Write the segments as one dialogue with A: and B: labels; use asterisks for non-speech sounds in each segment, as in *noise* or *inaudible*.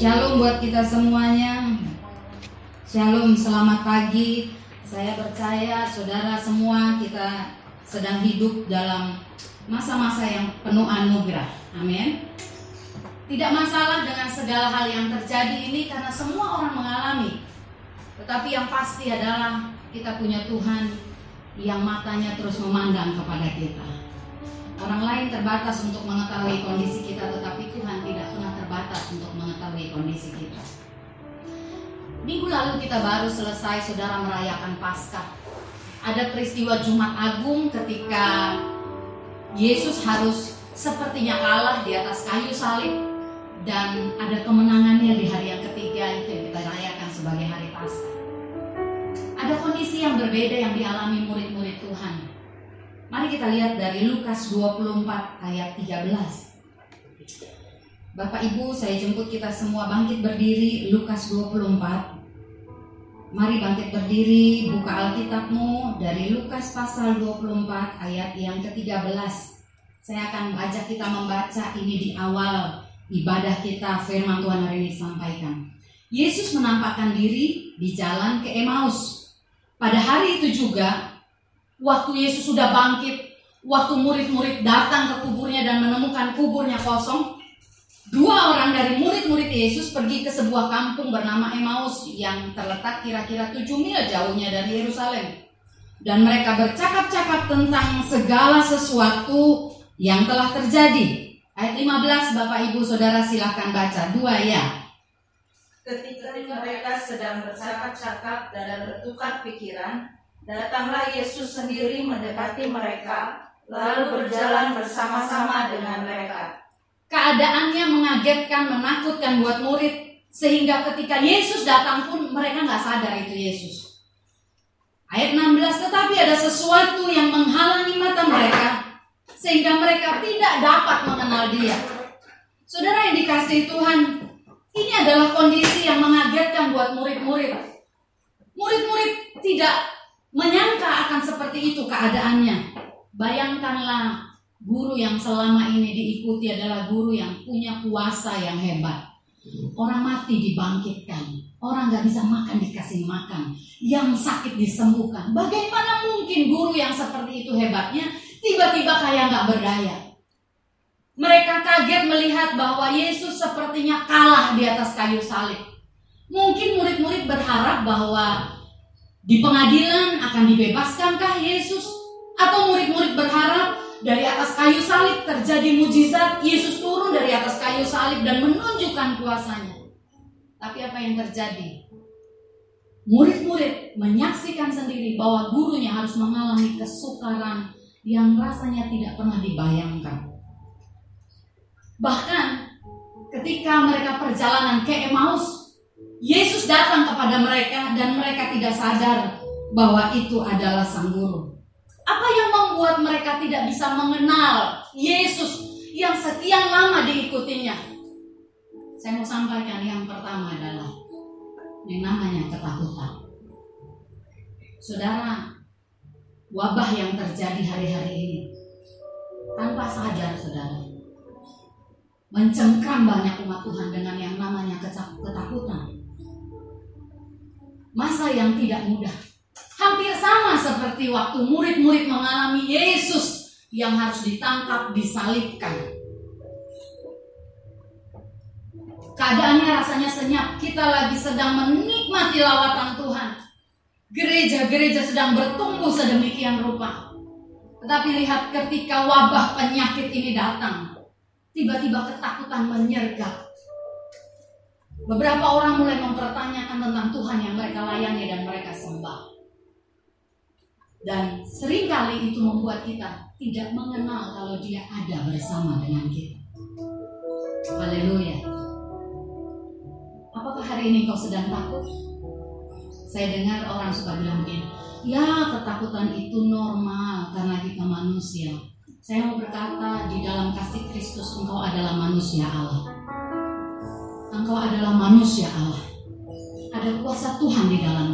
A: Shalom buat kita semuanya. Shalom, selamat pagi. Saya percaya saudara semua kita sedang hidup dalam masa-masa yang penuh anugerah. Amin. Tidak masalah dengan segala hal yang terjadi ini karena semua orang mengalami. Tetapi yang pasti adalah kita punya Tuhan yang matanya terus memandang kepada kita. Orang lain terbatas untuk mengetahui kondisi kita, tetapi Tuhan tidak pernah terbatas untuk mengetahui kondisi kita. Minggu lalu kita baru selesai saudara merayakan Paskah. Ada peristiwa Jumat Agung ketika Yesus harus sepertinya kalah di atas kayu salib dan ada kemenangannya di hari yang ketiga itu yang kita rayakan sebagai hari Paskah. Ada kondisi yang berbeda yang dialami murid-murid Tuhan. Mari kita lihat dari Lukas 24 ayat 13. Bapak Ibu, saya jemput kita semua bangkit berdiri Lukas 24. Mari bangkit berdiri, buka Alkitabmu dari Lukas pasal 24 ayat yang ke-13. Saya akan ajak kita membaca ini di awal ibadah kita firman Tuhan hari ini sampaikan. Yesus menampakkan diri di jalan ke Emmaus. Pada hari itu juga, waktu Yesus sudah bangkit, waktu murid-murid datang ke kuburnya dan menemukan kuburnya kosong, dua orang dari murid-murid Yesus pergi ke sebuah kampung bernama Emmaus yang terletak kira-kira 7 mil jauhnya dari Yerusalem. Dan mereka bercakap-cakap tentang segala sesuatu yang telah terjadi. Ayat 15 Bapak Ibu Saudara silahkan baca dua ya.
B: Ketika mereka sedang bercakap-cakap dan bertukar pikiran, datanglah Yesus sendiri mendekati mereka, lalu berjalan bersama-sama dengan mereka.
A: Keadaannya mengagetkan, menakutkan buat murid, sehingga ketika Yesus datang pun mereka nggak sadar itu Yesus. Ayat 16, tetapi ada sesuatu yang menghalangi mata mereka, sehingga mereka tidak dapat mengenal dia. Saudara yang dikasih Tuhan, ini adalah kondisi yang mengagetkan buat murid-murid. Murid-murid tidak menyangka akan seperti itu keadaannya. Bayangkanlah guru yang selama ini diikuti adalah guru yang punya kuasa yang hebat. Orang mati dibangkitkan, orang nggak bisa makan dikasih makan, yang sakit disembuhkan. Bagaimana mungkin guru yang seperti itu hebatnya tiba-tiba kayak nggak berdaya. Mereka kaget melihat bahwa Yesus sepertinya kalah di atas kayu salib. Mungkin murid-murid berharap bahwa di pengadilan akan dibebaskankah Yesus? Atau murid-murid berharap dari atas kayu salib terjadi mujizat, Yesus turun dari atas kayu salib dan menunjukkan kuasanya. Tapi apa yang terjadi? Murid-murid menyaksikan sendiri bahwa gurunya harus mengalami kesukaran, yang rasanya tidak pernah dibayangkan. Bahkan ketika mereka perjalanan ke Emmaus, Yesus datang kepada mereka dan mereka tidak sadar bahwa itu adalah sang guru. Apa yang membuat mereka tidak bisa mengenal Yesus yang sekian lama diikutinya? Saya mau sampaikan yang pertama adalah yang namanya ketakutan. Saudara, wabah yang terjadi hari-hari ini tanpa sadar saudara mencengkram banyak umat Tuhan dengan yang namanya ketakutan masa yang tidak mudah hampir sama seperti waktu murid-murid mengalami Yesus yang harus ditangkap disalibkan keadaannya rasanya senyap kita lagi sedang menikmati lawatan Tuhan Gereja-gereja sedang bertumbuh sedemikian rupa. Tetapi lihat ketika wabah penyakit ini datang, tiba-tiba ketakutan menyergap. Beberapa orang mulai mempertanyakan tentang Tuhan yang mereka layani dan mereka sembah. Dan sering kali itu membuat kita tidak mengenal kalau dia ada bersama dengan kita. Haleluya. Apakah hari ini kau sedang takut? Saya dengar orang suka bilang begini, ya ketakutan itu normal karena kita manusia. Saya mau berkata di dalam kasih Kristus engkau adalah manusia Allah. Engkau adalah manusia Allah. Ada kuasa Tuhan di dalam.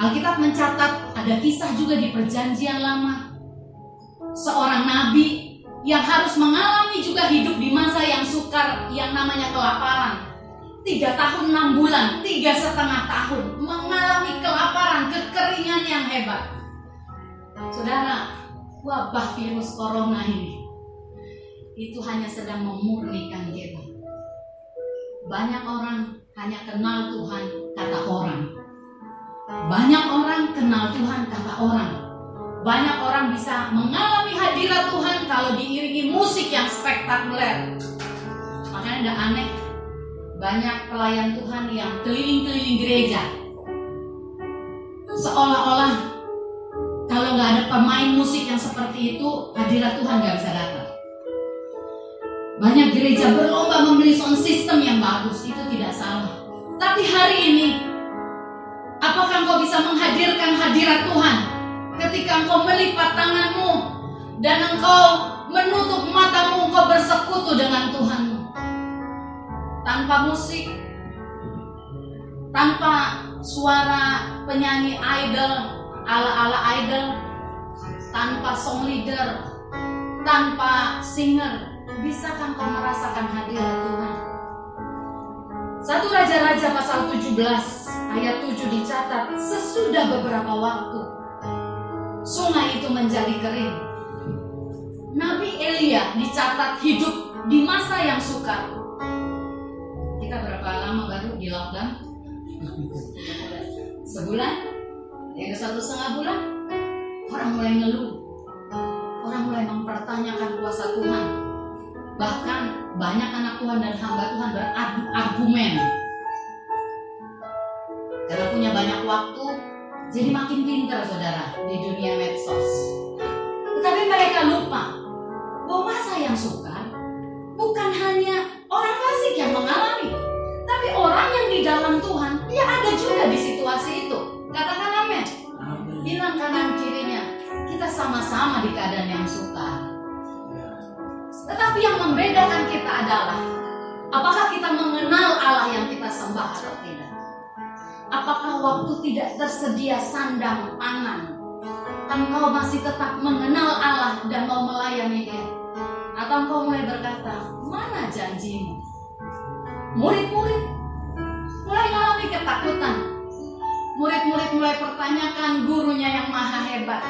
A: Alkitab mencatat ada kisah juga di perjanjian lama. Seorang nabi yang harus mengalami juga hidup di masa yang sukar yang namanya kelaparan. Tiga tahun enam bulan, tiga setengah tahun mengalami kelaparan, kekeringan yang hebat. Saudara, wabah virus corona ini itu hanya sedang memurnikan kita. Banyak orang hanya kenal Tuhan kata orang. Banyak orang kenal Tuhan kata orang. Banyak orang bisa mengalami hadirat Tuhan kalau diiringi musik yang spektakuler. Makanya tidak aneh banyak pelayan Tuhan yang keliling-keliling gereja. Seolah-olah kalau nggak ada pemain musik yang seperti itu, hadirat Tuhan nggak bisa datang. Banyak gereja berlomba membeli sound system yang bagus, itu tidak salah. Tapi hari ini, apakah engkau bisa menghadirkan hadirat Tuhan ketika engkau melipat tanganmu dan engkau menutup matamu, engkau bersekutu dengan Tuhanmu? Tanpa musik, tanpa suara penyanyi idol, ala-ala idol, tanpa song leader, tanpa singer, Bisakah kau merasakan hadirat Tuhan? Satu Raja-Raja pasal 17 ayat 7 dicatat sesudah beberapa waktu sungai itu menjadi kering. Nabi Elia dicatat hidup di masa yang sukar. Kita berapa lama baru di lockdown? Sebulan? Ya satu setengah bulan? Orang mulai ngeluh. Orang mulai mempertanyakan kuasa Tuhan Bahkan banyak anak Tuhan dan hamba Tuhan beradu argumen. Karena punya banyak waktu, jadi makin pintar saudara di dunia medsos. Tetapi mereka lupa bahwa masa yang sukar bukan hanya orang fasik yang mengalami, tapi orang yang di dalam Tuhan, dia ada juga di situasi itu. Katakan amin. Bilang kanan kirinya, kita sama-sama di keadaan yang sukar. Tetapi yang membedakan kita adalah apakah kita mengenal Allah yang kita sembah atau tidak. Apakah waktu tidak tersedia sandang pangan, engkau masih tetap mengenal Allah dan mau melayani Dia? Atau engkau mulai berkata, mana janjimu? Murid-murid mulai mengalami ketakutan. Murid-murid mulai pertanyakan gurunya yang maha hebat.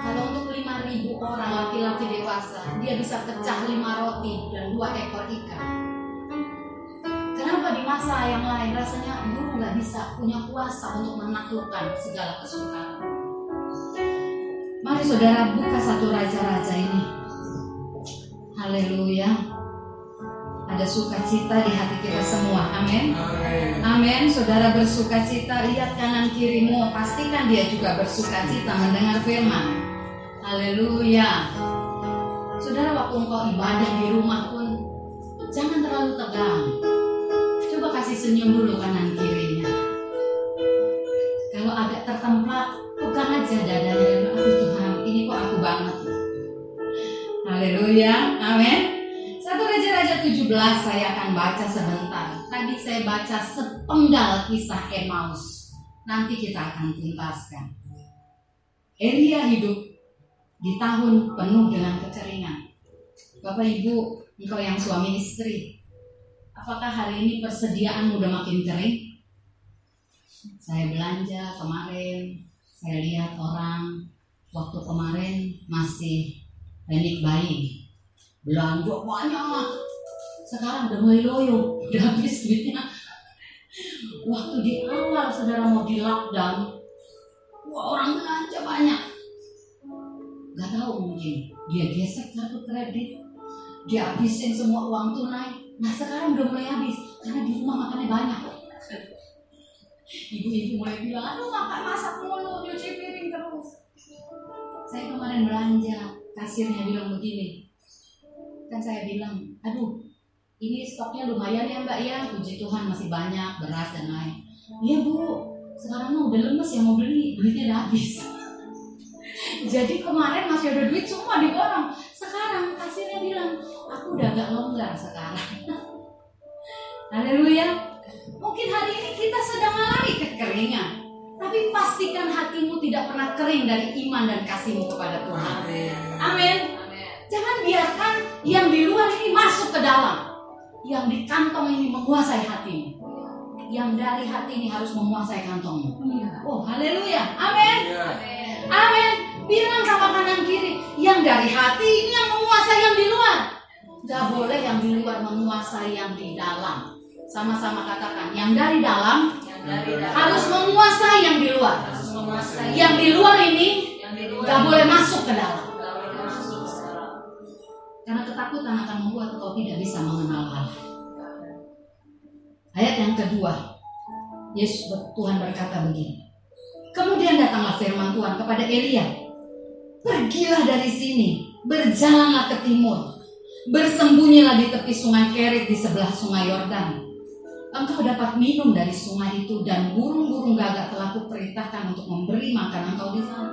A: Kalau untuk 5000 orang laki-laki dewasa, dia bisa pecah lima roti dan dua ekor ikan. Kenapa di masa yang lain rasanya guru nggak bisa punya kuasa untuk menaklukkan segala kesukaran? Mari saudara buka satu raja-raja ini. Haleluya. Ada sukacita di hati kita semua. Amin. Amin. Saudara bersukacita, lihat kanan kirimu. Pastikan dia juga bersukacita mendengar firman. Haleluya. Saudara waktu engkau ibadah di rumah pun jangan terlalu tegang. Coba kasih senyum dulu kanan kirinya. Kalau agak tertempat, pegang aja dadanya dan aduh Tuhan, ini kok aku banget. Haleluya. Amin. Satu Raja-Raja 17 saya akan baca sebentar. Tadi saya baca sepenggal kisah Emmaus. Nanti kita akan tuntaskan. Elia hidup di tahun penuh dengan kekeringan. Bapak Ibu, engkau yang suami istri, apakah hari ini persediaanmu udah makin kering? Saya belanja kemarin, saya lihat orang waktu kemarin masih panic buying, belanja banyak. Sekarang udah mulai loyo, udah habis duitnya. Waktu di awal saudara mau di lockdown, wah orang belanja banyak nggak tahu mungkin dia gesek kartu kredit. Dia habisin semua uang tunai nah sekarang udah mulai habis. Karena di rumah makannya banyak. *laughs* Ibu-ibu mulai bilang aduh makan masak mulu nyuci piring terus. Saya kemarin belanja. Kasirnya bilang begini. Kan saya bilang aduh ini stoknya lumayan ya mbak ya. Puji Tuhan masih banyak beras dan lain iya bu. Sekarang mah udah lemes ya mau beli. Duitnya udah habis *laughs* jadi kemarin masih ada duit semua diborong. Sekarang kasirnya bilang, aku udah agak longgar sekarang. *laughs* Haleluya. Mungkin hari ini kita sedang mengalami kekeringan. Tapi pastikan hatimu tidak pernah kering dari iman dan kasihmu kepada Tuhan. Amin. Jangan biarkan yang di luar ini masuk ke dalam. Yang di kantong ini menguasai hatimu. Yang dari hati ini harus menguasai kantongmu. Oh, haleluya. Amin. Amin. Bilang sama kanan kiri, yang dari hati ini yang menguasai yang di luar. Gak boleh yang di luar menguasai yang di dalam. Sama-sama katakan, yang dari dalam
B: Yang dari dalam
A: harus menguasai yang di luar.
B: harus menguasai
A: Yang di luar ini
B: yang di luar
A: gak boleh masuk ke dalam. Karena ketakutan akan membuat engkau tidak bisa mengenal Allah. Ayat yang kedua, Yesus Tuhan berkata begini. Kemudian datanglah firman Tuhan kepada Elia. Pergilah dari sini, berjalanlah ke timur. Bersembunyilah di tepi sungai Kerit di sebelah sungai Yordan. Engkau dapat minum dari sungai itu dan burung-burung gagak telah kuperintahkan untuk memberi makan engkau di sana.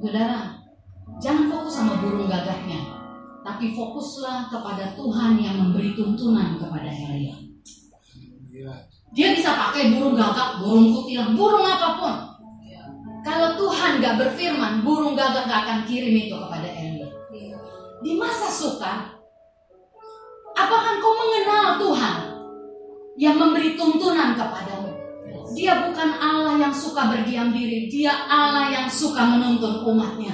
A: Saudara, jangan fokus sama burung gagaknya, tapi fokuslah kepada Tuhan yang memberi tuntunan kepada Elia. Dia bisa pakai burung gagak, burung kutilang, burung apa pun. Kalau Tuhan gak berfirman, burung gagak gak akan kirim itu kepada Elia. Di masa sukar, apakah kau mengenal Tuhan yang memberi tuntunan kepadamu? Dia bukan Allah yang suka berdiam diri, dia Allah yang suka menuntun umatnya.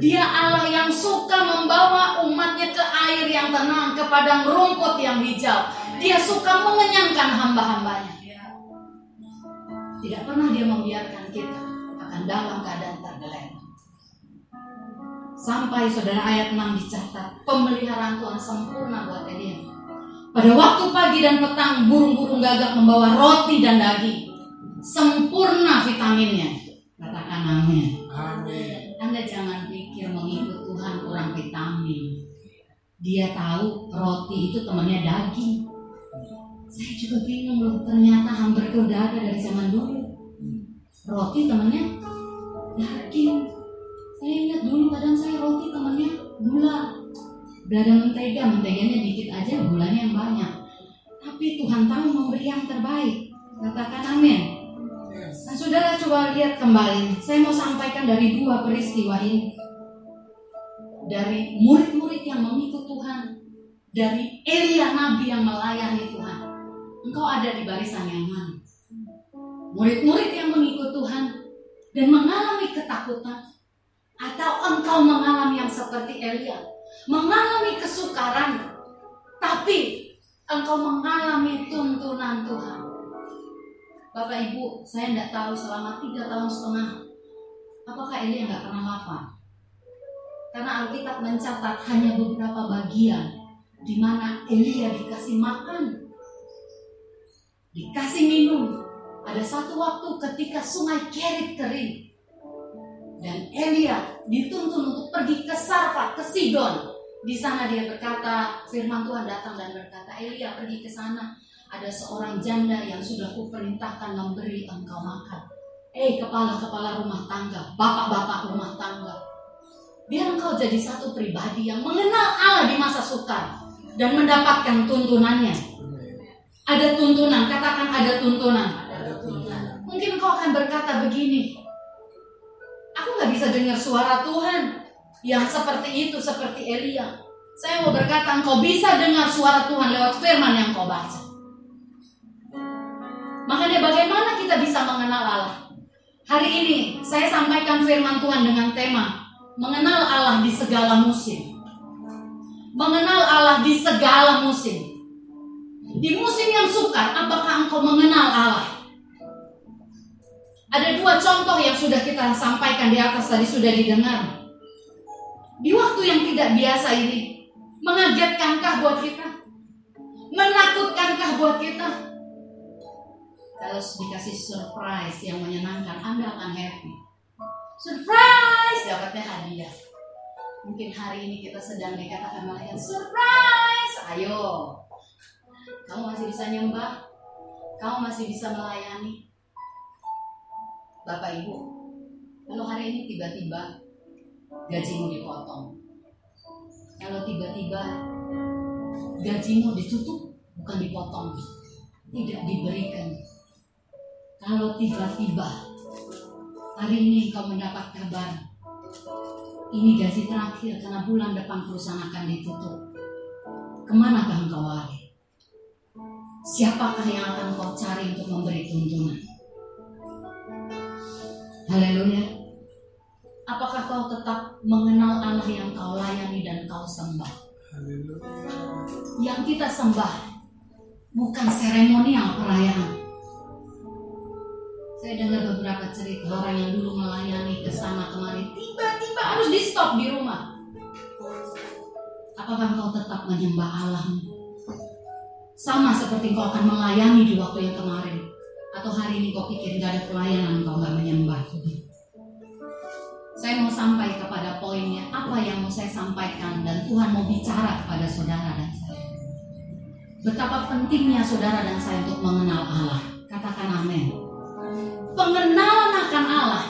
A: Dia Allah yang suka membawa umatnya ke air yang tenang, ke padang rumput yang hijau. Dia suka mengenyangkan hamba-hambanya. Tidak pernah dia membiarkan kita akan dalam keadaan tergeletak. Sampai saudara ayat 6 dicatat, pemeliharaan Tuhan sempurna buat Elia. Pada waktu pagi dan petang, burung-burung gagak membawa roti dan daging. Sempurna vitaminnya. Katakan amin.
C: Amin.
A: Anda jangan pikir mengikut Tuhan kurang vitamin. Dia tahu roti itu temannya daging. Saya juga bingung loh, ternyata hamburger udah ada dari zaman dulu. Roti temannya daging. Saya ingat dulu kadang saya roti temannya gula. Udah ada mentega, menteganya dikit aja, gulanya yang banyak. Tapi Tuhan tahu memberi yang terbaik. Katakan amin. Nah, saudara coba lihat kembali. Saya mau sampaikan dari dua peristiwa ini. Dari murid-murid yang mengikut Tuhan, dari Elia Nabi yang melayani Tuhan. Engkau ada di barisan yang mana? Murid-murid yang mengikut Tuhan dan mengalami ketakutan, atau engkau mengalami yang seperti Elia, mengalami kesukaran, tapi engkau mengalami tuntunan Tuhan. Bapak Ibu, saya tidak tahu selama tiga tahun setengah apakah Elia nggak pernah lapar. Karena Alkitab mencatat hanya beberapa bagian di mana Elia dikasih makan, dikasih minum. Ada satu waktu ketika sungai Kerit kering dan Elia dituntun untuk pergi ke Sarfat, ke Sidon. Di sana dia berkata, firman Tuhan datang dan berkata, Elia pergi ke sana ada seorang janda yang sudah kuperintahkan memberi engkau makan. Eh kepala-kepala rumah tangga, bapak-bapak rumah tangga. Biar engkau jadi satu pribadi yang mengenal Allah di masa sukar dan mendapatkan tuntunannya. Ada tuntunan, katakan ada tuntunan. Mungkin kau akan berkata begini, aku nggak bisa dengar suara Tuhan yang seperti itu, seperti Elia. Saya mau berkata, engkau bisa dengar suara Tuhan lewat firman yang kau baca. Makanya bagaimana kita bisa mengenal Allah? Hari ini saya sampaikan firman Tuhan dengan tema Mengenal Allah di segala musim Mengenal Allah di segala musim Di musim yang sukar, apakah engkau mengenal Allah? Ada dua contoh yang sudah kita sampaikan di atas tadi sudah didengar Di waktu yang tidak biasa ini Mengagetkankah buat kita? Menakutkankah buat kita? kalau dikasih surprise yang menyenangkan, Anda akan happy. Surprise, dapatnya hadiah. Mungkin hari ini kita sedang dikatakan malaikat surprise. Ayo, kamu masih bisa nyembah, kamu masih bisa melayani. Bapak Ibu, kalau hari ini tiba-tiba gajimu dipotong, kalau tiba-tiba gajimu ditutup, bukan dipotong, tidak diberikan, kalau tiba-tiba hari ini kau mendapat kabar ini gaji terakhir karena bulan depan perusahaan akan ditutup. Ke manakah engkau lari? Siapakah yang akan kau cari untuk memberi tuntunan? Haleluya. Apakah kau tetap mengenal Allah yang kau layani dan kau sembah? Yang kita sembah bukan seremonial perayaan. Saya dengar beberapa cerita orang yang dulu melayani ke sana kemari, tiba-tiba harus di stop di rumah. Apakah kau tetap menyembah Allahmu? Sama seperti kau akan melayani di waktu yang kemarin. Atau hari ini kau pikir gak ada pelayanan kau gak menyembah Tuhan. Saya mau sampai kepada poinnya apa yang mau saya sampaikan dan Tuhan mau bicara kepada saudara dan saya. Betapa pentingnya saudara dan saya untuk mengenal Allah. Katakan amin. Pengenalan akan Allah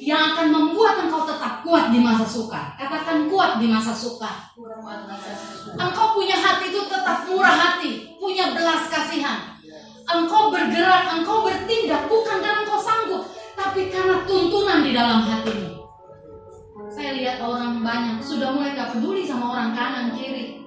A: yang akan membuat engkau tetap kuat di masa suka. Katakan kuat di masa suka. Engkau punya hati itu tetap murah hati, punya belas kasihan. Engkau bergerak, engkau bertindak bukan karena engkau sanggup, tapi karena tuntunan di dalam hatimu. Saya lihat orang banyak sudah mulai gak peduli sama orang kanan kiri.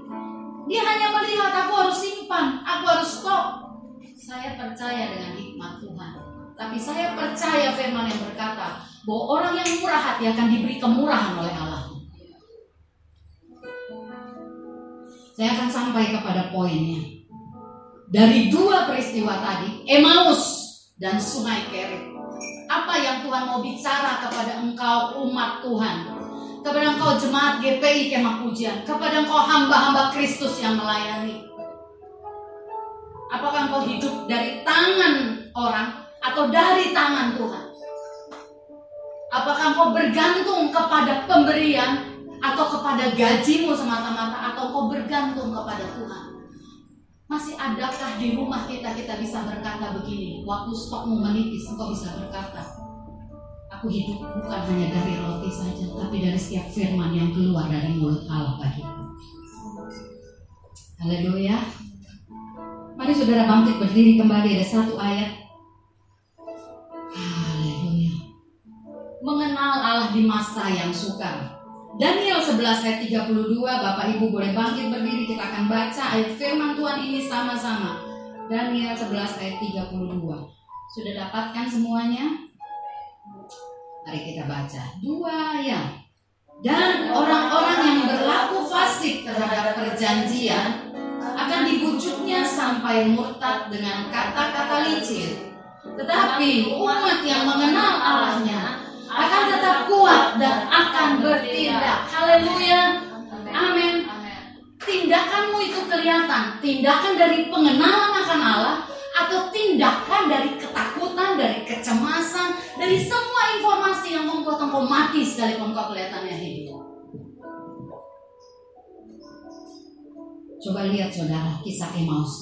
A: Dia hanya melihat aku harus simpan, aku harus stop. Saya percaya dengan hikmat Tuhan. Tapi saya percaya firman yang berkata bahwa orang yang murah hati akan diberi kemurahan oleh Allah. Saya akan sampai kepada poinnya. Dari dua peristiwa tadi, Emmaus dan Sungai Kerit. Apa yang Tuhan mau bicara kepada engkau umat Tuhan? Kepada engkau jemaat GPI Kemah Pujian. Kepada engkau hamba-hamba Kristus yang melayani. Apakah engkau hidup dari tangan orang atau dari tangan Tuhan? Apakah engkau bergantung kepada pemberian atau kepada gajimu semata-mata atau kau bergantung kepada Tuhan? Masih adakah di rumah kita kita bisa berkata begini, waktu stokmu menipis engkau bisa berkata, aku hidup bukan hanya dari roti saja, tapi dari setiap firman yang keluar dari mulut Allah bagiku. Haleluya. Mari saudara bangkit berdiri kembali ada satu ayat. Haleluya. Mengenal Allah di masa yang sukar. Daniel 11 ayat 32 Bapak Ibu boleh bangkit berdiri kita akan baca ayat firman Tuhan ini sama-sama Daniel 11 ayat 32 Sudah dapatkan semuanya? Mari kita baca Dua ya Dan orang-orang yang berlaku fasik terhadap perjanjian Akan dibujuknya sampai murtad dengan kata-kata licin Tetapi umat yang mengenal Allahnya akan tetap kuat dan. Haleluya. Amin. Tindakanmu itu kelihatan, tindakan dari pengenalan akan Allah atau tindakan dari ketakutan, dari kecemasan, dari semua informasi yang membuat engkau mati sekalipun kau kelihatannya hidup. Coba lihat saudara kisah Emmaus.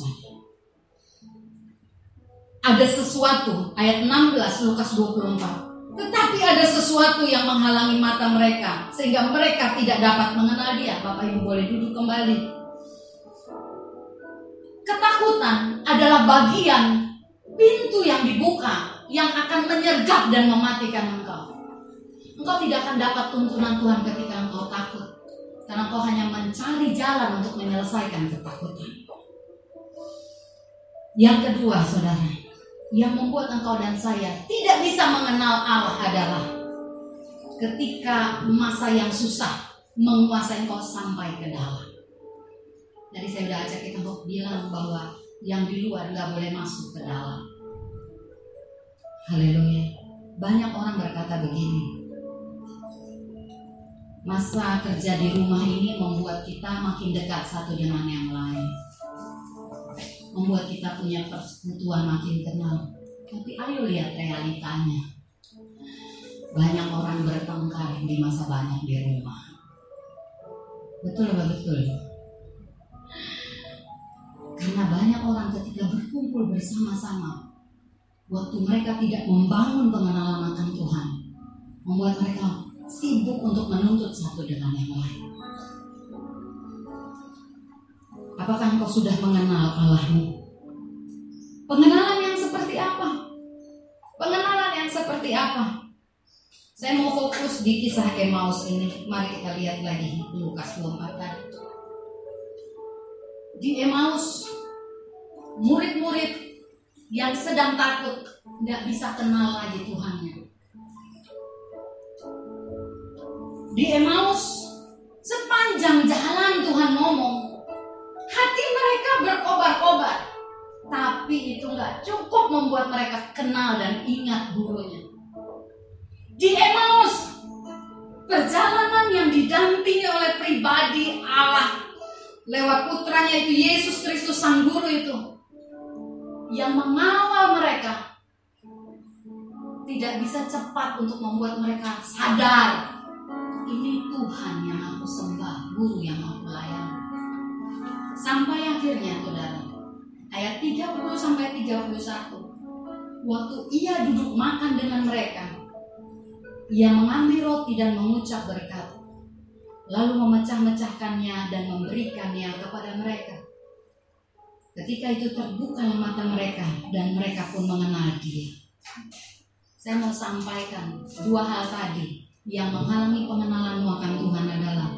A: Ada sesuatu ayat 16 Lukas 24 tetapi ada sesuatu yang menghalangi mata mereka sehingga mereka tidak dapat mengenal dia. Bapak Ibu boleh duduk kembali. Ketakutan adalah bagian pintu yang dibuka yang akan menyergap dan mematikan engkau. Engkau tidak akan dapat tuntunan Tuhan ketika engkau takut. Karena engkau hanya mencari jalan untuk menyelesaikan ketakutan. Yang kedua, saudara, yang membuat engkau dan saya tidak bisa mengenal Allah adalah ketika masa yang susah menguasai engkau sampai ke dalam. Jadi saya udah ajak kita untuk bilang bahwa yang di luar nggak boleh masuk ke dalam. Haleluya. Banyak orang berkata begini. Masa kerja di rumah ini membuat kita makin dekat satu dengan yang lain membuat kita punya persekutuan makin kenal. Tapi ayo lihat realitanya. Banyak orang bertengkar di masa banyak di rumah. Betul apa betul? Karena banyak orang ketika berkumpul bersama-sama, waktu mereka tidak membangun pengenalan akan Tuhan, membuat mereka sibuk untuk menuntut satu dengan yang lain. Apakah engkau sudah mengenal Allahmu? Pengenalan yang seperti apa? Pengenalan yang seperti apa? Saya mau fokus di kisah Emmaus ini. Mari kita lihat lagi Lukas 24 tadi. Di Emmaus, murid-murid yang sedang takut nggak bisa kenal lagi Tuhannya. Di Emmaus, sepanjang jalan Tuhan ngomong, hati mereka berkobar-kobar. Tapi itu nggak cukup membuat mereka kenal dan ingat gurunya. Di Emmaus, perjalanan yang didampingi oleh pribadi Allah lewat putranya itu Yesus Kristus Sang Guru itu yang mengawal mereka tidak bisa cepat untuk membuat mereka sadar ini Tuhan yang aku sembah, guru yang aku layani. Sampai akhirnya saudara, ayat 30 sampai 31. Waktu ia duduk makan dengan mereka, ia mengambil roti dan mengucap berkat, lalu memecah-mecahkannya dan memberikannya kepada mereka. Ketika itu terbuka mata mereka dan mereka pun mengenal dia. Saya mau sampaikan dua hal tadi yang menghalangi pengenalanmu akan Tuhan adalah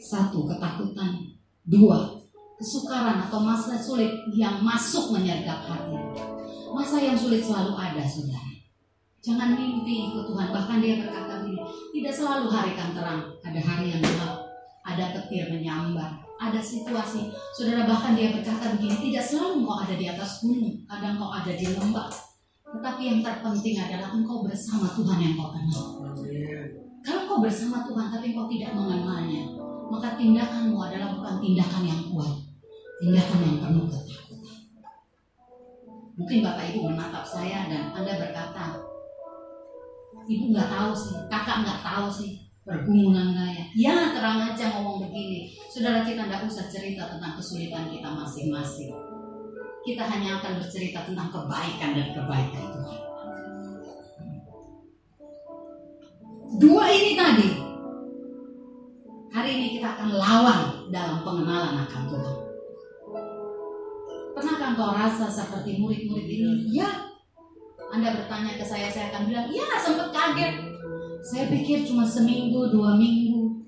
A: satu ketakutan, dua kesukaran atau masa sulit yang masuk menyergap hati. Masa yang sulit selalu ada, saudara. Jangan mimpi ikut Tuhan. Bahkan dia berkata begini, tidak selalu hari kan terang. Ada hari yang gelap, ada petir menyambar, ada situasi. Saudara bahkan dia berkata begini, tidak selalu engkau ada di atas gunung, kadang engkau ada di lembah. Tetapi yang terpenting adalah engkau bersama Tuhan yang kau kenal. Kalau engkau bersama Tuhan tapi engkau tidak mengenalnya, maka tindakanmu adalah bukan tindakan yang kuat, tindakan yang penuh ketakutan. Mungkin Bapak Ibu menatap saya dan Anda berkata, Ibu nggak tahu sih, kakak nggak tahu sih, pergumulan gaya. Ya terang aja ngomong begini, saudara kita nggak usah cerita tentang kesulitan kita masing-masing. Kita hanya akan bercerita tentang kebaikan dan kebaikan Tuhan. Dua ini tadi, hari ini kita akan lawan dalam pengenalan akan Tuhan. Pernahkah engkau rasa seperti murid-murid ini? Ya, Anda bertanya ke saya, saya akan bilang, ya sempat kaget. Saya pikir cuma seminggu, dua minggu.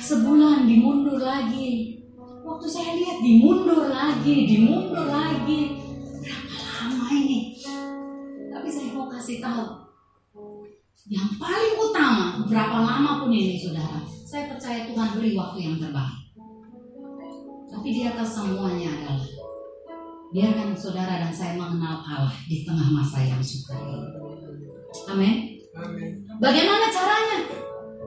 A: Sebulan dimundur lagi. Waktu saya lihat dimundur lagi, dimundur lagi. Berapa lama ini? Tapi saya mau kasih tahu. Yang paling utama, berapa lama pun ini saudara. Saya percaya Tuhan beri waktu yang terbaik. Tapi di atas semuanya adalah Biarkan saudara dan saya mengenal Allah di tengah masa yang sukar ini. Amin. Bagaimana caranya?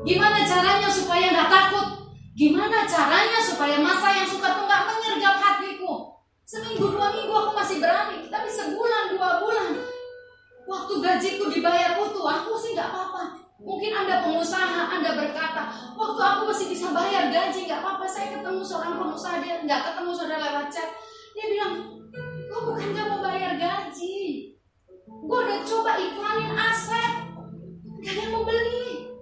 A: Gimana caranya supaya nggak takut? Gimana caranya supaya masa yang suka tuh nggak menyergap hatiku? Seminggu dua minggu aku masih berani, tapi sebulan dua bulan waktu gajiku dibayar utuh, aku sih nggak apa-apa. Mungkin anda pengusaha, anda berkata, waktu aku masih bisa bayar gaji nggak apa-apa. Saya ketemu seorang pengusaha dia nggak ketemu saudara lewat chat, dia bilang, gue bukan gak mau bayar gaji, gue udah coba iklanin aset, gak yang mau beli.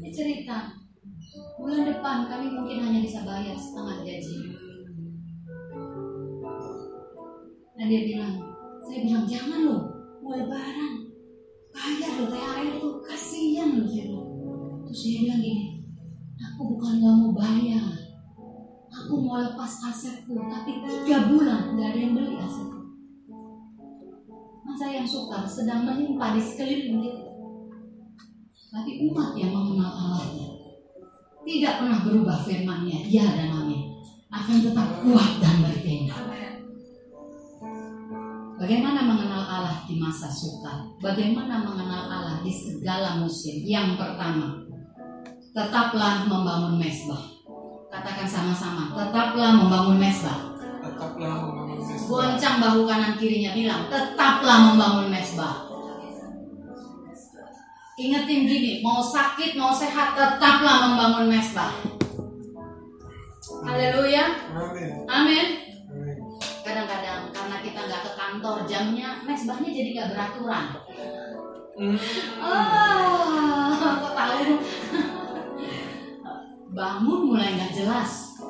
A: Dia cerita, bulan depan kami mungkin hanya bisa bayar setengah gaji. Dan dia bilang, saya bilang jangan loh, mau lebaran, bayar loh THR itu, kasihan loh bilang. Terus dia bilang gini, aku bukan gak mau bayar, aku mau lepas asetku, tapi tiga bulan gak ada yang beli asetku. Masa yang suka sedang menimpa di sekeliling kita. Tapi umat yang mengenal Allahnya tidak pernah berubah firmannya, ya dan amin. Akan tetap kuat dan bertindak. Bagaimana mengenal Allah di masa sukar? Bagaimana mengenal Allah di segala musim? Yang pertama, tetaplah membangun mesbah. Katakan sama-sama, tetaplah membangun mesbah.
C: Tetaplah membangun mesbah.
A: Goncang bahu kanan kirinya bilang, tetaplah membangun mesbah. Ingetin gini, mau sakit, mau sehat, tetaplah membangun mesbah. Haleluya,
C: Amin.
A: amin. Kadang-kadang karena kita nggak ke kantor jamnya, mesbahnya jadi nggak beraturan. Ah, kok tahu? Bangun mulai nggak jelas.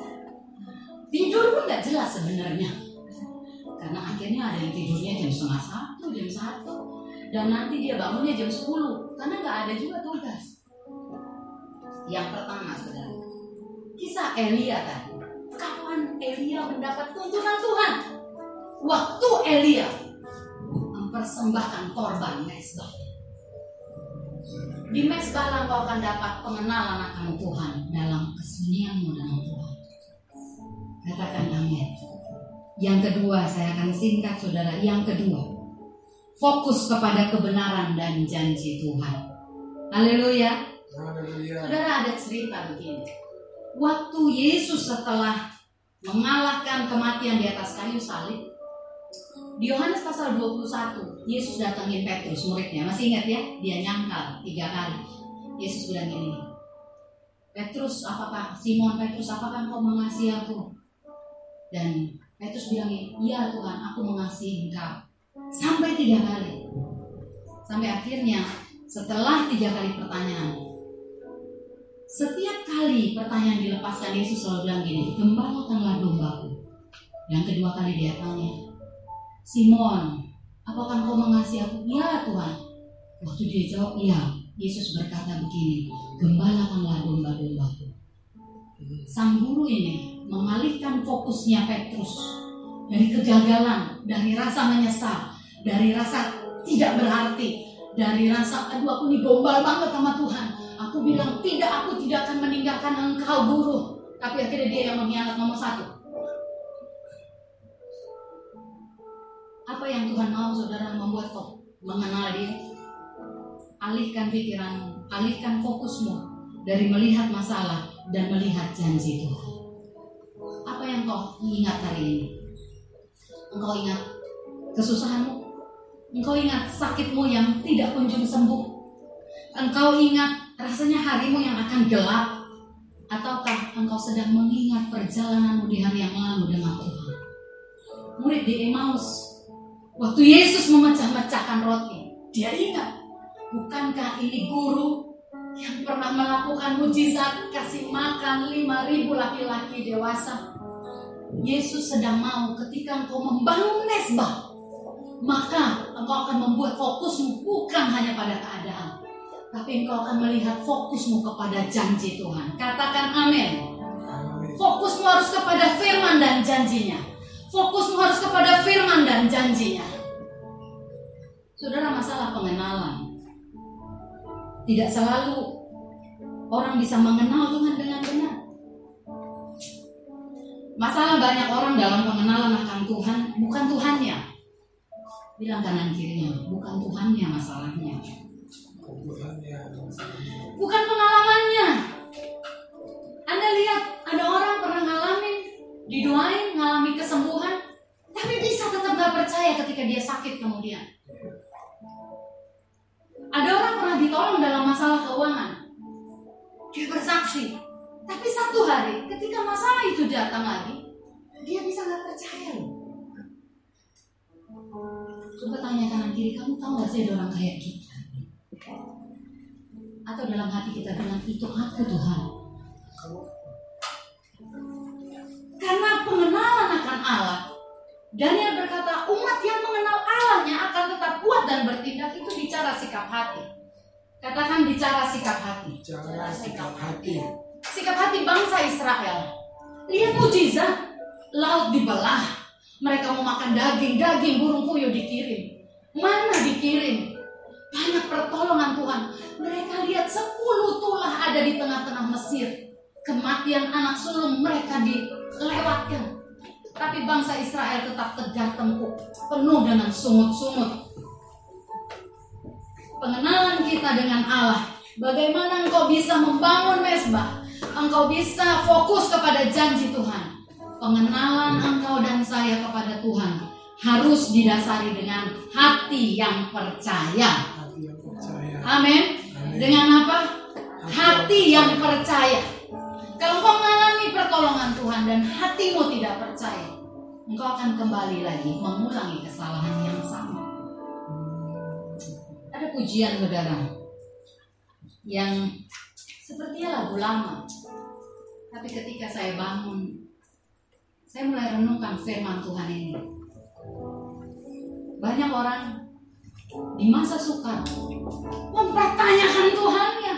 A: Tidur pun nggak jelas sebenarnya. Karena akhirnya ada yang tidurnya jam setengah satu, jam satu. dan nanti dia bangunnya jam 10 karena nggak ada juga tugas. Yang pertama saudara, kisah Elia tadi. Kapan Elia mendapat tuntunan Tuhan? Waktu Elia mempersembahkan korban mesbah. Di mesbah engkau akan dapat pengenalan akan Tuhan dalam kesunyianmu dengan Tuhan. Katakan amin. Yang kedua, saya akan singkat saudara. Yang kedua, fokus kepada kebenaran dan janji Tuhan. Haleluya. Saudara ada cerita begini. Waktu Yesus setelah mengalahkan kematian di atas kayu salib, di Yohanes pasal 21, Yesus datangin Petrus muridnya. Masih ingat ya? Dia nyangkal tiga kali. Yesus bilang gini, Petrus, apakah Simon Petrus, apakah engkau mengasihi aku? Dan Petrus bilang, iya Tuhan, aku mengasihi engkau. Sampai tiga kali. Sampai akhirnya setelah tiga kali pertanyaan, setiap kali pertanyaan dilepaskan Yesus selalu bilang gini, gembalakanlah dombaku. Yang kedua kali dia tanya, Simon, apakah engkau mengasihi aku? Ya Tuhan. Waktu dia jawab, iya. Yesus berkata begini, gembalakanlah domba-dombaku. Sang guru ini mengalihkan fokusnya Petrus dari kegagalan, dari rasa menyesal, dari rasa tidak berarti, dari rasa aduh aku nih gombal banget sama Tuhan. Aku bilang tidak, aku tidak akan meninggalkan engkau guru. Tapi akhirnya dia yang mengkhianat nomor satu. Apa yang Tuhan mau saudara membuat kau mengenal dia? Alihkan pikiranmu, alihkan fokusmu dari melihat masalah dan melihat janji Tuhan. Apa yang kau ingat hari ini? Engkau ingat kesusahanmu? Engkau ingat sakitmu yang tidak kunjung sembuh? Engkau ingat rasanya harimu yang akan gelap? Ataukah engkau sedang mengingat perjalananmu di hari yang lalu dengan Tuhan? Murid di Emmaus, waktu Yesus memecah-mecahkan roti, dia ingat, bukankah ini guru yang pernah melakukan mujizat kasih makan 5000 laki-laki dewasa? Yesus sedang mau ketika engkau membangun mesbah, maka engkau akan membuat fokusmu bukan hanya pada keadaan, tapi engkau akan melihat fokusmu kepada janji Tuhan. Katakan amin.
C: Amin.
A: Fokusmu harus kepada firman dan janjinya. Fokusmu harus kepada firman dan janjinya. Saudara masalah pengenalan. Tidak selalu orang bisa mengenal Tuhan dengan benar. Masalah banyak orang dalam pengenalan akan Tuhan bukan Tuhannya. Bilang kanan kirinya, bukan Tuhannya masalahnya. Bukan pengalamannya. Ketika dia sakit kemudian. Ada orang pernah ditolong dalam masalah keuangan. Dia bersaksi. Tapi satu hari ketika masalah itu datang lagi, dia bisa gak percaya. Coba tanya kanan kiri, kamu tahu gak sih ada orang kayak kita? Atau dalam hati kita bilang, itu aku Tuhan. Karena pengenalan akan Allah. Daniel berkata, umat yang mengenal Allahnya akan tetap kuat dan bertindak itu bicara sikap hati. Katakan bicara sikap hati.
C: Bicara sikap hati.
A: Sikap hati bangsa Israel. Lihat mujizat. Laut dibelah. Mereka mau makan daging. Daging burung puyuh dikirim. Mana dikirim? Banyak pertolongan Tuhan. Mereka lihat 10 tulah ada di tengah-tengah Mesir. Kematian anak sulung mereka dilewatkan. Tapi bangsa Israel tetap tegar tempur. Penuh dengan sungut-sungut. Pengenalan kita dengan Allah. Bagaimana engkau bisa membangun mesbah engkau bisa fokus kepada janji Tuhan. Pengenalan engkau dan saya kepada Tuhan harus didasari dengan hati yang percaya.
C: Hati yang percaya.
A: Amin.
C: Amin.
A: Dengan apa? Hati yang percaya. Kalau engkau mengalami pertolongan Tuhan dan hatimu tidak percaya, engkau akan kembali lagi mengulangi kesalahan yang sama. Ada pujian saudara yang sepertinya lagu lama. Tapi ketika saya bangun, saya mulai renungkan firman Tuhan ini. Banyak orang di masa sukar mempertanyakan Tuhannya.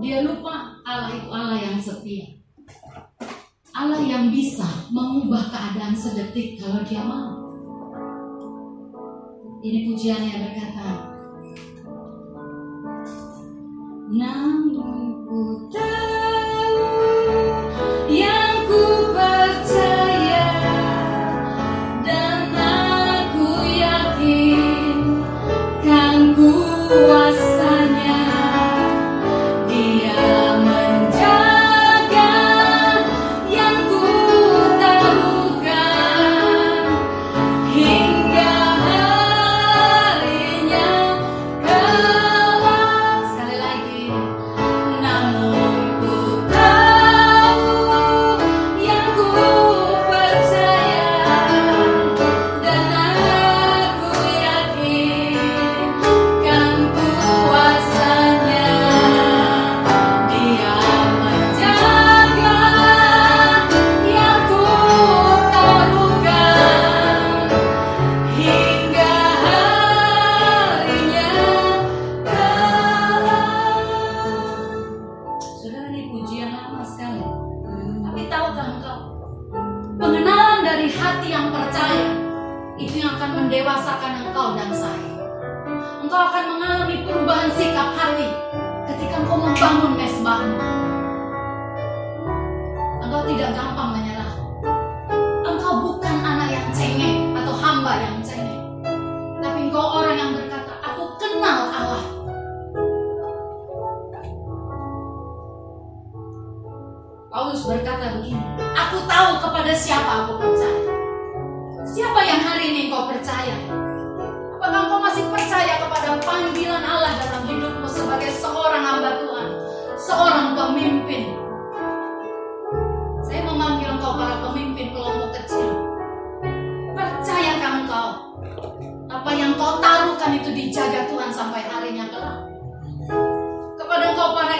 A: Dia lupa Allah itu Allah yang setia. Allah yang bisa mengubah keadaan sedetik kalau dia mau. Ini pujian yang berkata, Namun ku tahu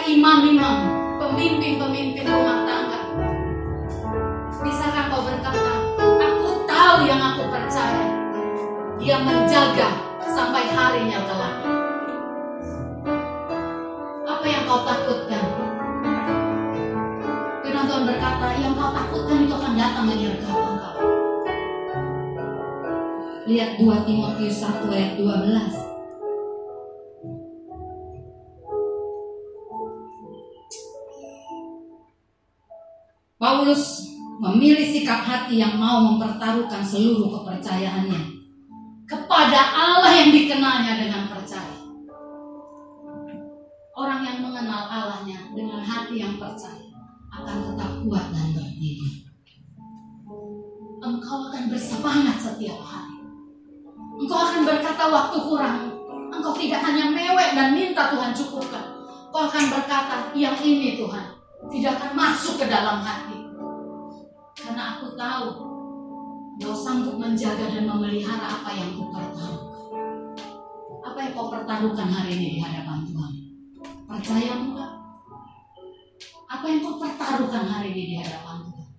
A: imam-imam, pemimpin-pemimpin rumah tangga. Bisakah kau berkata, aku tahu yang aku percaya. Dia menjaga sampai harinya kelak. Apa yang kau takutkan? Firman Tuhan berkata, yang kau takutkan itu akan datang menyergap engkau. Lihat 2 Timotius 1 ayat 12. Paulus memilih sikap hati yang mau mempertaruhkan seluruh kepercayaannya kepada Allah yang dikenalnya dengan percaya. Orang yang mengenal Allahnya dengan hati yang percaya akan tetap kuat dan berdiri. Engkau akan bersemangat setiap hari. Engkau akan berkata waktu kurang. Engkau tidak hanya mewek dan minta Tuhan cukupkan. Engkau akan berkata yang ini Tuhan tidak akan masuk ke dalam hati. Karena aku tahu Kau sanggup menjaga dan memelihara apa yang kau pertaruhkan. Apa yang kau pertaruhkan hari ini di hadapan Tuhan? Percayamu kah? Apa yang kau pertaruhkan hari ini di hadapan Tuhan?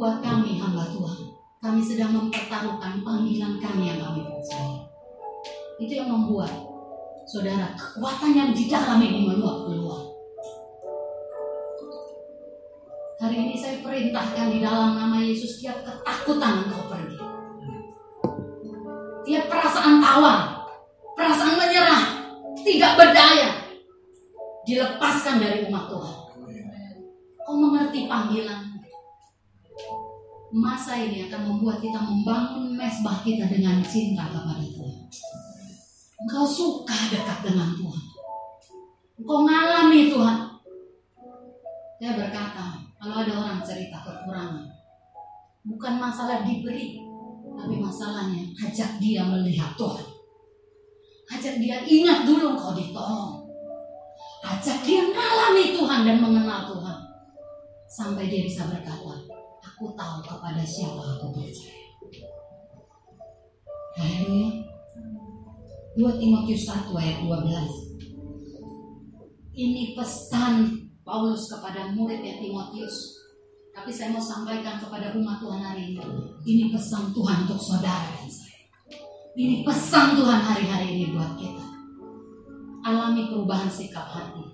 A: Buat kami hamba Tuhan, kami sedang mempertaruhkan panggilan kami yang kami percaya. Itu yang membuat saudara kekuatan yang di dalam ini meluap keluar. Hari ini saya perintahkan di dalam nama Yesus tiap ketakutan engkau pergi. Tiap perasaan tawar, perasaan menyerah, tidak berdaya, dilepaskan dari umat Tuhan. Kau mengerti panggilan. Masa ini akan membuat kita membangun mesbah kita dengan cinta kepada Tuhan. Engkau suka dekat dengan Tuhan. Engkau ngalami Tuhan. Saya berkata, kalau ada orang cerita kekurangan, bukan masalah diberi, tapi masalahnya ajak dia melihat Tuhan. Ajak dia ingat dulu kau ditolong. Ajak dia mengalami Tuhan dan mengenal Tuhan. Sampai dia bisa berkata, aku tahu kepada siapa aku percaya. Haleluya. 2 Timotius 1 ayat 12. Ini pesan Paulus kepada muridnya Timotius. Tapi saya mau sampaikan kepada umat Tuhan hari ini. Ini pesan Tuhan untuk saudara dan saya. Ini pesan Tuhan hari-hari ini buat kita. Alami perubahan sikap hati.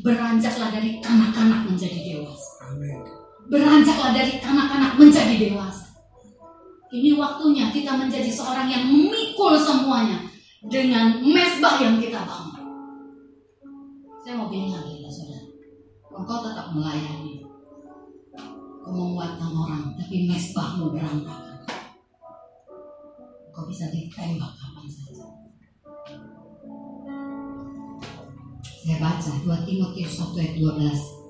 A: Beranjaklah dari kanak-kanak menjadi dewasa. Beranjaklah dari kanak-kanak menjadi dewasa. Ini waktunya kita menjadi seorang yang memikul semuanya dengan mesbah yang kita bangun. Saya mau bilang lagi engkau tetap melayani, kau menguatkan orang, tapi mesbahmu berantakan. Kau bisa ditembak kapan saja. Saya baca 2 Timotius 1 ayat 12.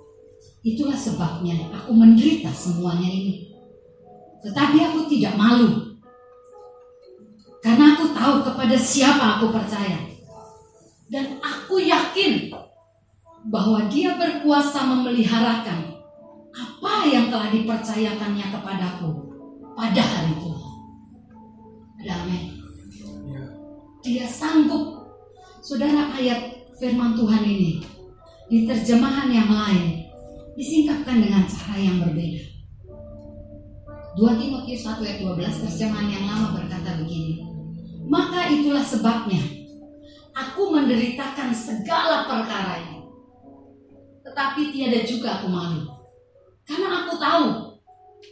A: Itulah sebabnya aku menderita semuanya ini. Tetapi aku tidak malu. Karena aku tahu kepada siapa aku percaya. Dan aku yakin bahwa dia berkuasa memeliharakan apa yang telah dipercayakannya kepadaku pada hari. Ada amin.
C: Ya.
A: Dia sanggup. Saudara ayat firman Tuhan ini di terjemahan yang lain disingkapkan dengan cara yang berbeda. 2 Timotius 1 ayat 12 terjemahan yang lama berkata begini. Maka itulah sebabnya aku menderitakan segala perkara ini. Tetapi tiada juga aku malu. Karena aku tahu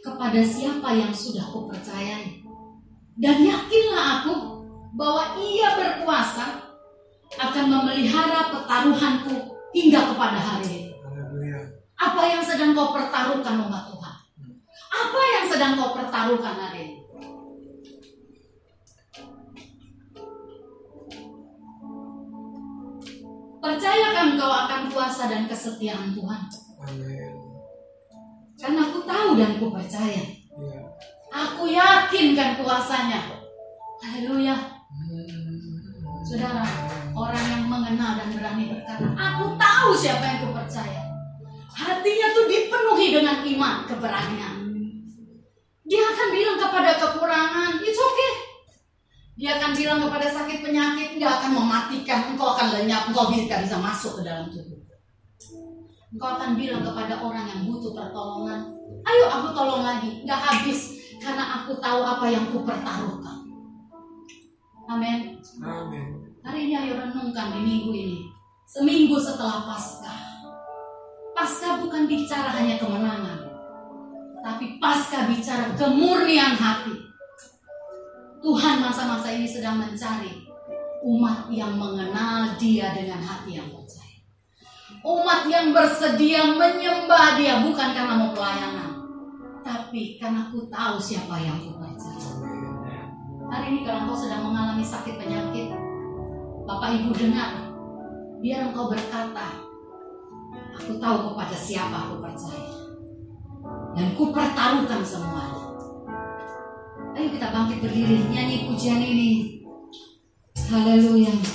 A: kepada siapa yang sudah aku percayai. Dan yakinlah aku bahwa ia berkuasa akan memelihara pertaruhanku hingga kepada hari.
C: Haleluya.
A: Apa yang sedang kau pertaruhkan umat Tuhan? Apa yang sedang kau pertaruhkan hari ini? Percayakan kau akan kuasa dan kesetiaan Tuhan.
C: Amin.
A: Karena aku tahu dan ku percaya.
C: Ya.
A: Aku yakinkan kuasanya. Haleluya. Saudara, orang yang mengenal dan berani berkata, aku tahu siapa yang ku percaya. Hatinya tuh dipenuhi dengan iman, keberanian. Dia akan bilang kepada kekurangan, it's okay. Dia akan bilang kepada sakit penyakit, nggak akan mematikan, engkau akan lenyap, engkau bisa bisa masuk ke dalam tubuh. Engkau akan bilang kepada orang yang butuh pertolongan, ayo aku tolong lagi, nggak habis, karena aku tahu apa yang ku pertaruhkan. Amin.
C: Amin.
A: Hari ini ayo renungkan di minggu ini. Seminggu setelah Paskah. Paskah bukan bicara hanya kemenangan. Tapi Paskah bicara kemurnian hati. Tuhan masa-masa ini sedang mencari umat yang mengenal dia dengan hati yang percaya. Umat yang bersedia menyembah dia bukan karena mau pelayanan. Tapi karena aku tahu siapa yang ku percaya. Hari ini kalau engkau sedang mengalami sakit penyakit, Bapak Ibu dengar, biar engkau berkata, aku tahu kepada siapa aku percaya. Dan ku pertaruhkan semuanya. Ayo kita bangkit berdiri, nyanyi pujian ini. Haleluya.